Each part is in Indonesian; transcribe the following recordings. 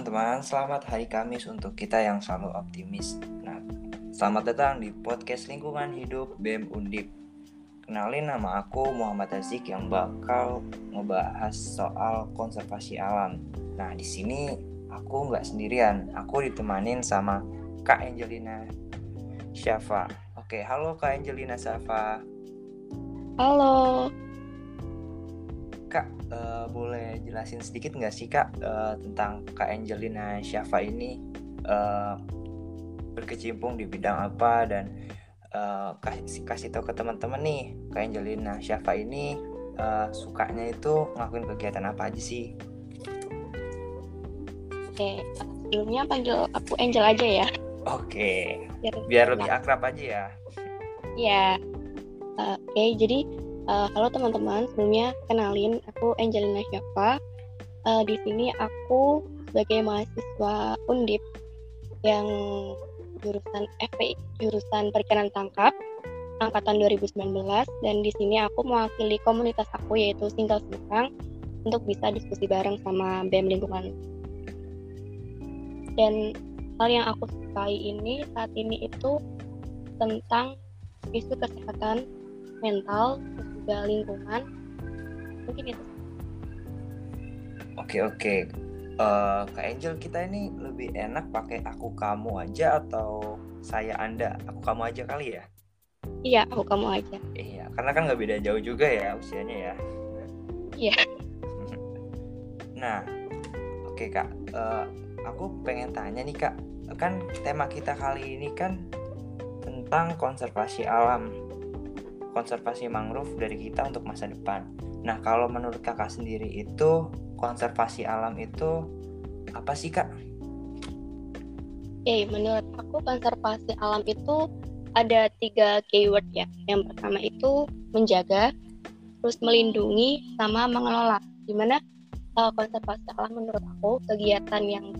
Teman-teman, selamat hari Kamis untuk kita yang selalu optimis. Nah, selamat datang di podcast Lingkungan Hidup BEM Undip. Kenalin nama aku Muhammad Azik yang bakal ngebahas soal konservasi alam. Nah, di sini aku nggak sendirian, aku ditemanin sama Kak Angelina Syafa. Oke, halo Kak Angelina Syafa. Halo. Kak, uh, boleh jelasin sedikit nggak sih Kak uh, tentang Kak Angelina Syafa ini uh, berkecimpung di bidang apa dan uh, kasih kasih tahu ke teman-teman nih Kak Angelina Syafa ini uh, sukanya itu ngelakuin kegiatan apa aja sih? Oke, sebelumnya panggil aku Angel aja ya. Oke, biar, biar lebih akrab aja ya. Iya. Uh, Oke, okay, jadi Uh, halo teman-teman, sebelumnya kenalin aku Angelina Syafa. Uh, di sini aku sebagai mahasiswa Undip yang jurusan FPI, jurusan perikanan tangkap angkatan 2019 dan di sini aku mewakili komunitas aku yaitu Single Semarang untuk bisa diskusi bareng sama BEM lingkungan. Dan hal yang aku sukai ini saat ini itu tentang isu kesehatan mental juga lingkungan. Mungkin itu. Oke oke. Uh, kak Angel kita ini lebih enak pakai aku kamu aja atau saya anda? Aku kamu aja kali ya? Iya aku kamu aja. Iya karena kan nggak beda jauh juga ya usianya ya. Iya. Nah oke okay, kak. Uh, aku pengen tanya nih kak. Kan tema kita kali ini kan tentang konservasi alam konservasi mangrove dari kita untuk masa depan. Nah, kalau menurut kakak sendiri itu konservasi alam itu apa sih kak? Oke, menurut aku konservasi alam itu ada tiga keyword ya. Yang pertama itu menjaga, terus melindungi, sama mengelola. Di mana uh, konservasi alam menurut aku kegiatan yang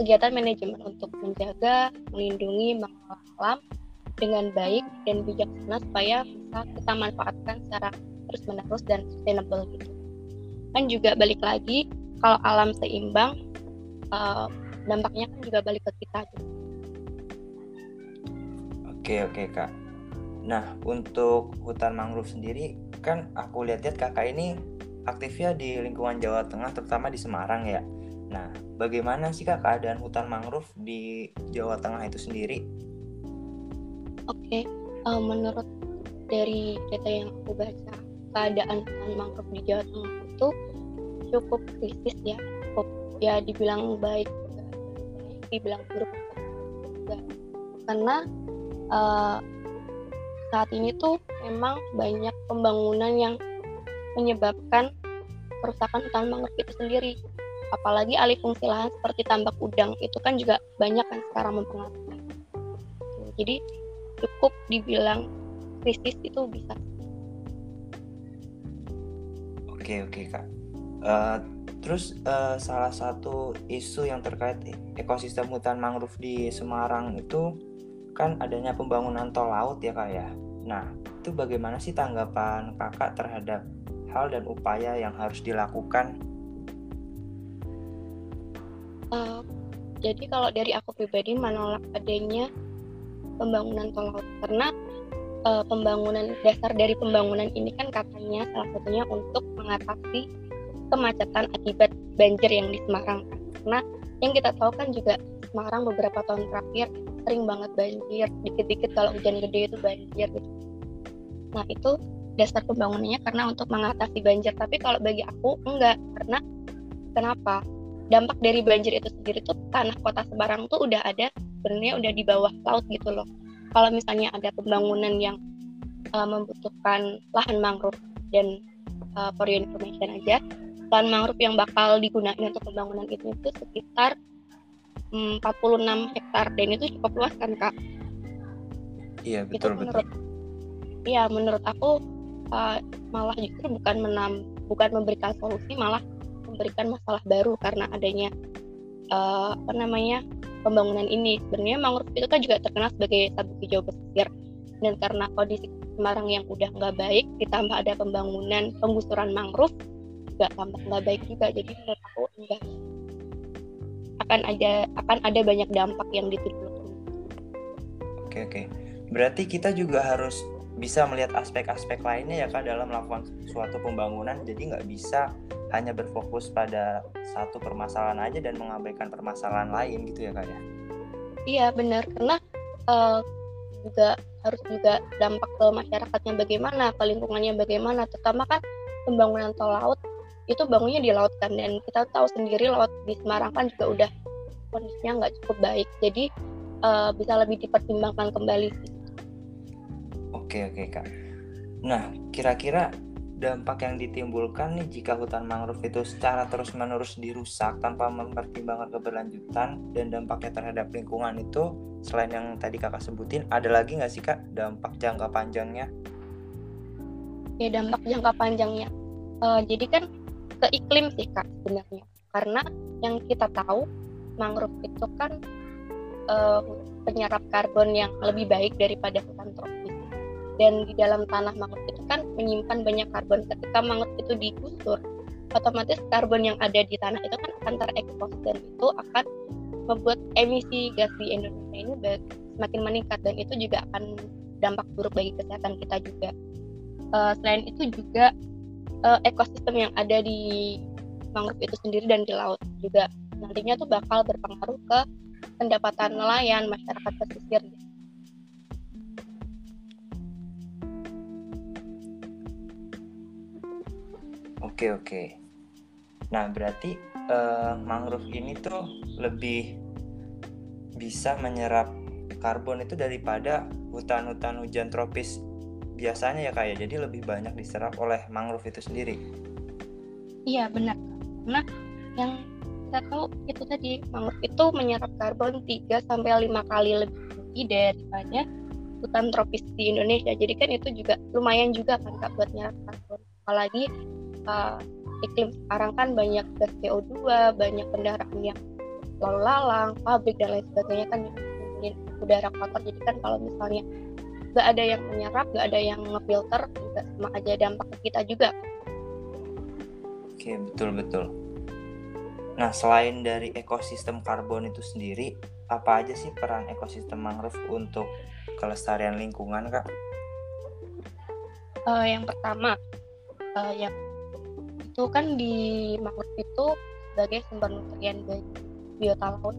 kegiatan manajemen untuk menjaga, melindungi, mengelola alam dengan baik dan bijaksana supaya bisa kita manfaatkan secara terus menerus dan sustainable gitu. Kan juga balik lagi kalau alam seimbang uh, dampaknya kan juga balik ke kita gitu. oke oke kak. Nah untuk hutan mangrove sendiri kan aku lihat-lihat kakak ini aktifnya di lingkungan Jawa Tengah terutama di Semarang ya. Nah bagaimana sih kak keadaan hutan mangrove di Jawa Tengah itu sendiri Oke, okay. uh, eh, menurut dari data yang aku baca, keadaan hutan mangrove di Jawa Tengah itu cukup kritis ya, cukup ya dibilang baik dibilang buruk juga. Karena uh, saat ini tuh memang banyak pembangunan yang menyebabkan kerusakan hutan mangrove itu sendiri. Apalagi alih fungsi lahan seperti tambak udang itu kan juga banyak kan sekarang mempengaruhi. Jadi cukup dibilang krisis itu bisa. Oke oke kak. Uh, terus uh, salah satu isu yang terkait ekosistem hutan mangrove di Semarang itu kan adanya pembangunan tol laut ya kak ya. Nah itu bagaimana sih tanggapan kakak terhadap hal dan upaya yang harus dilakukan? Uh, jadi kalau dari aku pribadi menolak adanya pembangunan tol laut karena uh, pembangunan dasar dari pembangunan ini kan katanya salah satunya untuk mengatasi kemacetan akibat banjir yang di Semarang. Karena yang kita tahu kan juga Semarang beberapa tahun terakhir sering banget banjir, dikit-dikit kalau hujan gede itu banjir gitu. Nah itu dasar pembangunannya karena untuk mengatasi banjir. Tapi kalau bagi aku enggak, karena kenapa? Dampak dari banjir itu sendiri tuh tanah kota Semarang tuh udah ada sebenarnya udah di bawah laut gitu loh. Kalau misalnya ada pembangunan yang uh, membutuhkan lahan mangrove dan uh, for your information aja lahan mangrove yang bakal digunakan untuk pembangunan itu itu sekitar um, 46 hektar. Dan itu cukup luas kan kak? Iya betul itu menurut, betul. Iya menurut aku uh, malah justru bukan menam bukan memberikan solusi malah memberikan masalah baru karena adanya uh, apa namanya pembangunan ini sebenarnya mangrove itu kan juga terkenal sebagai sabuk hijau pesisir dan karena kondisi Semarang yang udah nggak baik ditambah ada pembangunan penggusuran mangrove juga tambah nggak baik juga jadi menurut aku enggak akan ada akan ada banyak dampak yang ditimbulkan. Oke oke. Berarti kita juga harus bisa melihat aspek-aspek lainnya ya kak dalam melakukan suatu pembangunan. Jadi nggak bisa hanya berfokus pada satu permasalahan aja dan mengabaikan permasalahan lain gitu ya kak ya? Iya benar karena uh, juga harus juga dampak ke masyarakatnya bagaimana, ke lingkungannya bagaimana. Terutama kan pembangunan tol laut itu bangunnya di laut kan dan kita tahu sendiri laut di Semarang kan juga udah kondisinya nggak cukup baik. Jadi uh, bisa lebih dipertimbangkan kembali. Oke oke kak. Nah kira-kira dampak yang ditimbulkan nih jika hutan mangrove itu secara terus-menerus dirusak tanpa mempertimbangkan keberlanjutan dan dampaknya terhadap lingkungan itu selain yang tadi kakak sebutin ada lagi nggak sih kak dampak jangka panjangnya? Ya dampak jangka panjangnya. Uh, jadi kan ke iklim sih kak sebenarnya karena yang kita tahu mangrove itu kan uh, penyerap karbon yang lebih baik daripada hutan tropis dan di dalam tanah mangrove itu kan menyimpan banyak karbon ketika mangrove itu digusur otomatis karbon yang ada di tanah itu kan akan terekspos dan itu akan membuat emisi gas di Indonesia ini semakin meningkat dan itu juga akan dampak buruk bagi kesehatan kita juga. Uh, selain itu juga uh, ekosistem yang ada di mangrove itu sendiri dan di laut juga nantinya tuh bakal berpengaruh ke pendapatan nelayan masyarakat pesisir Oke oke. Nah berarti uh, mangrove ini tuh lebih bisa menyerap karbon itu daripada hutan-hutan hujan tropis biasanya ya kayak ya? jadi lebih banyak diserap oleh mangrove itu sendiri. Iya benar. Karena yang kita tahu itu tadi mangrove itu menyerap karbon 3 sampai 5 kali lebih tinggi daripada hutan tropis di Indonesia. Jadi kan itu juga lumayan juga kan Kak buat nyerap karbon. Apalagi uh, iklim sekarang kan banyak gas CO2, banyak kendaraan yang lalu lalang, pabrik dan lain sebagainya kan yang udara kotor. Jadi kan kalau misalnya nggak ada yang menyerap, nggak ada yang ngefilter, juga sama aja dampak ke kita juga. Oke, betul betul. Nah, selain dari ekosistem karbon itu sendiri, apa aja sih peran ekosistem mangrove untuk kelestarian lingkungan, Kak? Uh, yang pertama, uh, yang itu kan di mangrove itu sebagai sumber nutrien bagi biota laut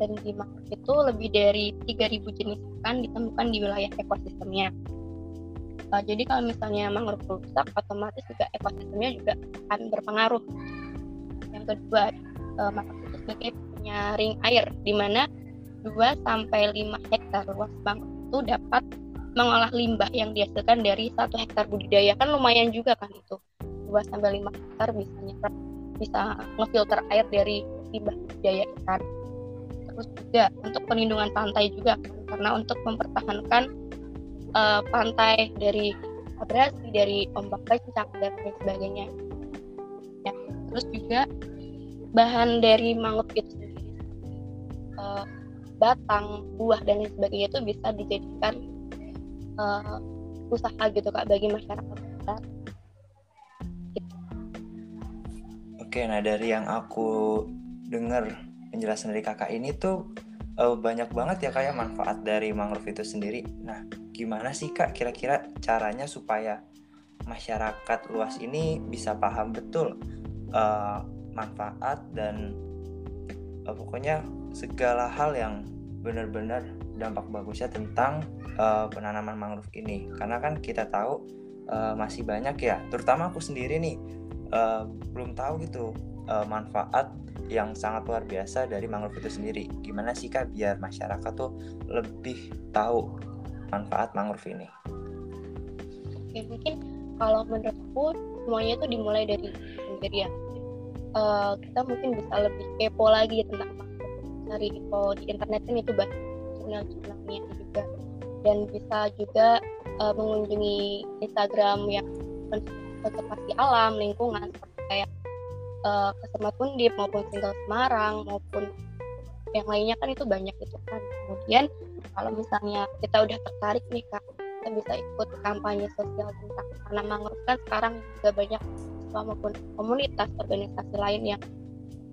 dan di mangrove itu lebih dari 3000 jenis ikan ditemukan di wilayah ekosistemnya. Uh, jadi kalau misalnya mangrove rusak, otomatis juga ekosistemnya juga akan berpengaruh. Yang kedua, uh, mangrove itu sebagai penyaring air, di mana 2 sampai 5 hektar luas mangrove itu dapat mengolah limbah yang dihasilkan dari satu hektar budidaya kan lumayan juga kan itu 2 sampai 5 hektar bisa nyerap bisa ngefilter air dari limbah budidaya ikan. Terus juga untuk perlindungan pantai juga karena untuk mempertahankan uh, pantai dari abrasi, dari ombak kencang dan lain sebagainya. Ya, terus juga bahan dari mangrove itu sendiri, uh, batang, buah dan lain sebagainya itu bisa dijadikan uh, usaha gitu kak bagi masyarakat Oke, nah dari yang aku dengar penjelasan dari kakak ini tuh uh, banyak banget ya kayak manfaat dari mangrove itu sendiri. Nah, gimana sih kak kira-kira caranya supaya masyarakat luas ini bisa paham betul uh, manfaat dan uh, pokoknya segala hal yang benar-benar dampak bagusnya tentang uh, penanaman mangrove ini. Karena kan kita tahu uh, masih banyak ya, terutama aku sendiri nih uh, belum tahu gitu uh, manfaat yang sangat luar biasa dari mangrove itu sendiri. Gimana sih kak biar masyarakat tuh lebih tahu manfaat mangrove ini? Oke mungkin kalau menurut aku semuanya itu dimulai dari sendiri ya. Uh, kita mungkin bisa lebih kepo lagi tentang mangrove. Cari info di internet kan itu banyak jurnal-jurnalnya juga dan bisa juga uh, mengunjungi Instagram yang konservasi alam lingkungan seperti kayak uh, Kesemat Undip maupun Single Semarang maupun yang lainnya kan itu banyak itu kan. Kemudian kalau misalnya kita udah tertarik nih kak kita bisa ikut kampanye sosial tentang karena mangrove kan sekarang juga banyak maupun komunitas organisasi lain yang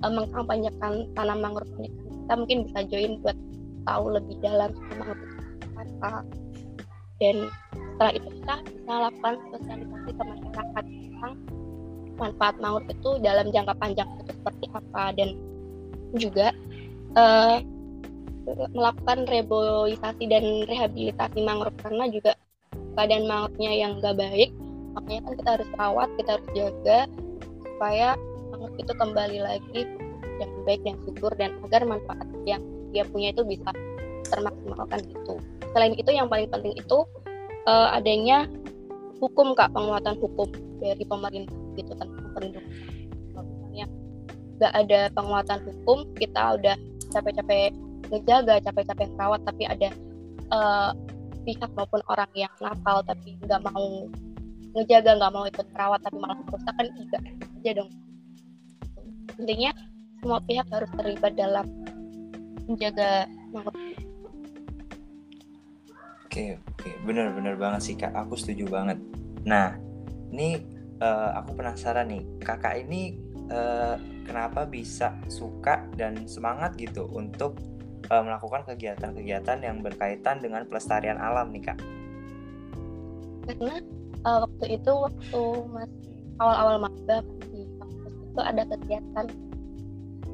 uh, mengkampanyekan tanam mangrove ini kan. Kita mungkin bisa join buat tahu lebih dalam tentang mangrove dan setelah itu kita bisa lakukan sosialisasi ke masyarakat tentang manfaat mangrove itu dalam jangka panjang itu seperti apa. Dan juga uh, melakukan reboisasi dan rehabilitasi mangrove karena juga keadaan mangrove-nya yang gak baik makanya kan kita harus rawat kita harus jaga supaya mangrove itu kembali lagi yang baik dan subur dan agar manfaat yang dia punya itu bisa termaksimalkan gitu. Selain itu yang paling penting itu uh, adanya hukum kak penguatan hukum dari pemerintah gitu tentang perlindungan kalau misalnya nggak ada penguatan hukum kita udah capek-capek ngejaga capek-capek rawat tapi ada uh, pihak maupun orang yang nakal tapi nggak mau ngejaga nggak mau ikut rawat tapi malah merusak kan juga aja dong. Intinya semua pihak harus terlibat dalam menjaga oke oke. Benar-benar banget sih kak. Aku setuju banget. Nah ini uh, aku penasaran nih. Kakak ini uh, kenapa bisa suka dan semangat gitu untuk uh, melakukan kegiatan-kegiatan yang berkaitan dengan pelestarian alam nih kak? Karena uh, waktu itu waktu masih awal-awal maba di kampus itu ada kegiatan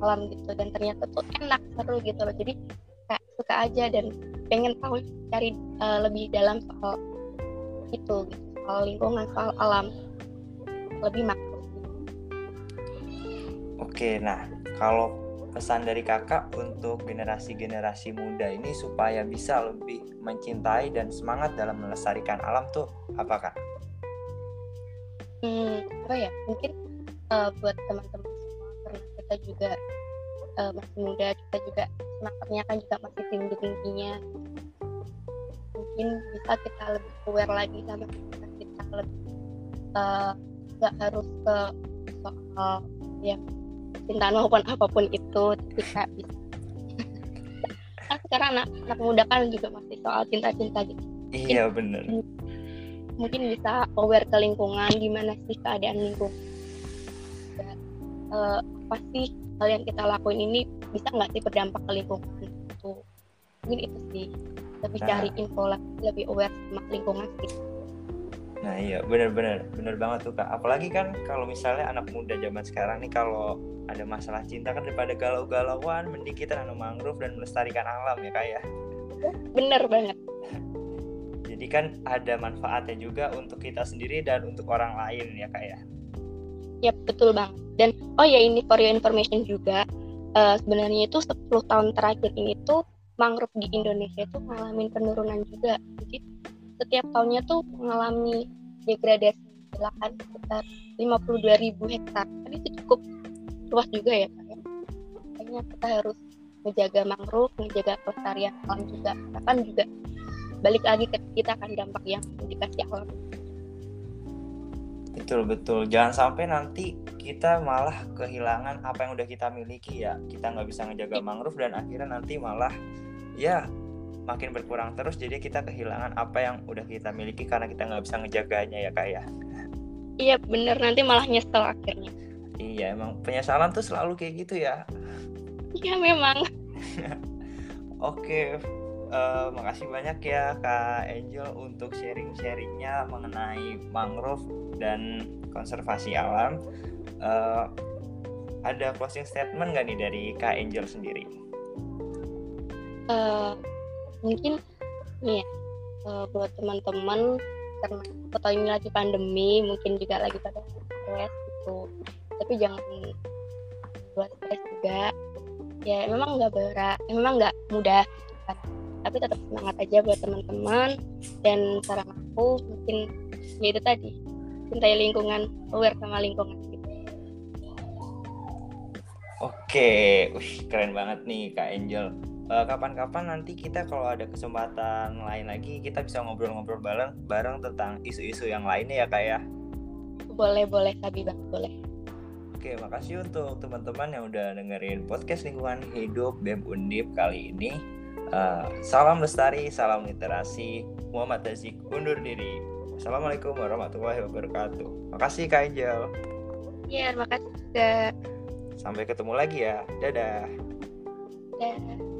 alam gitu dan ternyata tuh enak seru gitu. Loh jadi suka aja dan pengen tahu cari uh, lebih dalam soal itu gitu soal lingkungan soal alam lebih makro. Oke, nah kalau pesan dari kakak untuk generasi-generasi muda ini supaya bisa lebih mencintai dan semangat dalam melestarikan alam tuh apa kak? Hmm, apa ya? Mungkin uh, buat teman-teman semua karena kita juga uh, masih muda, kita juga semangatnya kan juga masih tinggi-tingginya. Mungkin bisa kita lebih aware lagi sama kita, kita lebih uh, nggak harus ke soal yang cinta maupun apa pun itu ketika bisa. Kan sekarang anak anak muda kan juga masih soal cinta-cinta gitu. Iya benar mungkin bisa aware ke lingkungan gimana sih keadaan lingkungan. Dan, uh, apa sih hal yang kita lakuin ini bisa nggak sih berdampak ke lingkungan itu mungkin itu sih lebih nah. cari info lebih aware sama lingkungan gitu Nah iya benar-benar benar banget tuh kak. Apalagi kan kalau misalnya anak muda zaman sekarang nih kalau ada masalah cinta kan daripada galau-galauan, mending kita nanam mangrove dan melestarikan alam ya kak ya. Bener banget. Jadi kan ada manfaatnya juga untuk kita sendiri dan untuk orang lain ya kak ya. Yap betul bang. Dan oh ya ini for your information juga uh, sebenarnya itu 10 tahun terakhir ini tuh mangrove di Indonesia itu mengalami penurunan juga. Jadi setiap tahunnya tuh mengalami degradasi lahan sekitar 52 ribu hektar. Jadi itu cukup luas juga ya Pak ya. Makanya kita harus menjaga mangrove, menjaga pelestarian alam juga. Kan juga balik lagi ke kita kan dampak yang dikasih alam. Betul betul. Jangan sampai nanti kita malah kehilangan apa yang udah kita miliki ya. Kita nggak bisa ngejaga mangrove dan akhirnya nanti malah ya makin berkurang terus. Jadi kita kehilangan apa yang udah kita miliki karena kita nggak bisa ngejaganya ya kak ya. Iya bener. Nanti malah nyesel akhirnya. Iya emang penyesalan tuh selalu kayak gitu ya. Iya memang. Oke uh, makasih banyak ya kak Angel untuk sharing-sharingnya mengenai mangrove dan konservasi alam. Uh, ada closing statement nggak nih dari kak Angel sendiri? Uh, mungkin ya uh, buat teman-teman karena atau ini lagi pandemi mungkin juga lagi pada stres gitu. Tapi jangan buat stres juga. Ya memang nggak berat memang nggak mudah. Tapi tetap semangat aja buat teman-teman dan saran aku mungkin ya itu tadi cintai lingkungan aware sama lingkungan. Gitu. Oke, Wih, keren banget nih Kak Angel. Eh, kapan-kapan nanti kita kalau ada kesempatan lain lagi kita bisa ngobrol-ngobrol bareng bareng tentang isu-isu yang lainnya ya kak ya? Boleh boleh Kabi bang boleh. Oke makasih untuk teman-teman yang udah dengerin podcast lingkungan hidup BEM Undip kali ini uh, salam lestari salam literasi Muhammad Tazik undur diri Assalamualaikum warahmatullahi wabarakatuh makasih kak Angel Iya, makasih juga. Sampai ketemu lagi ya. Dadah. Dadah.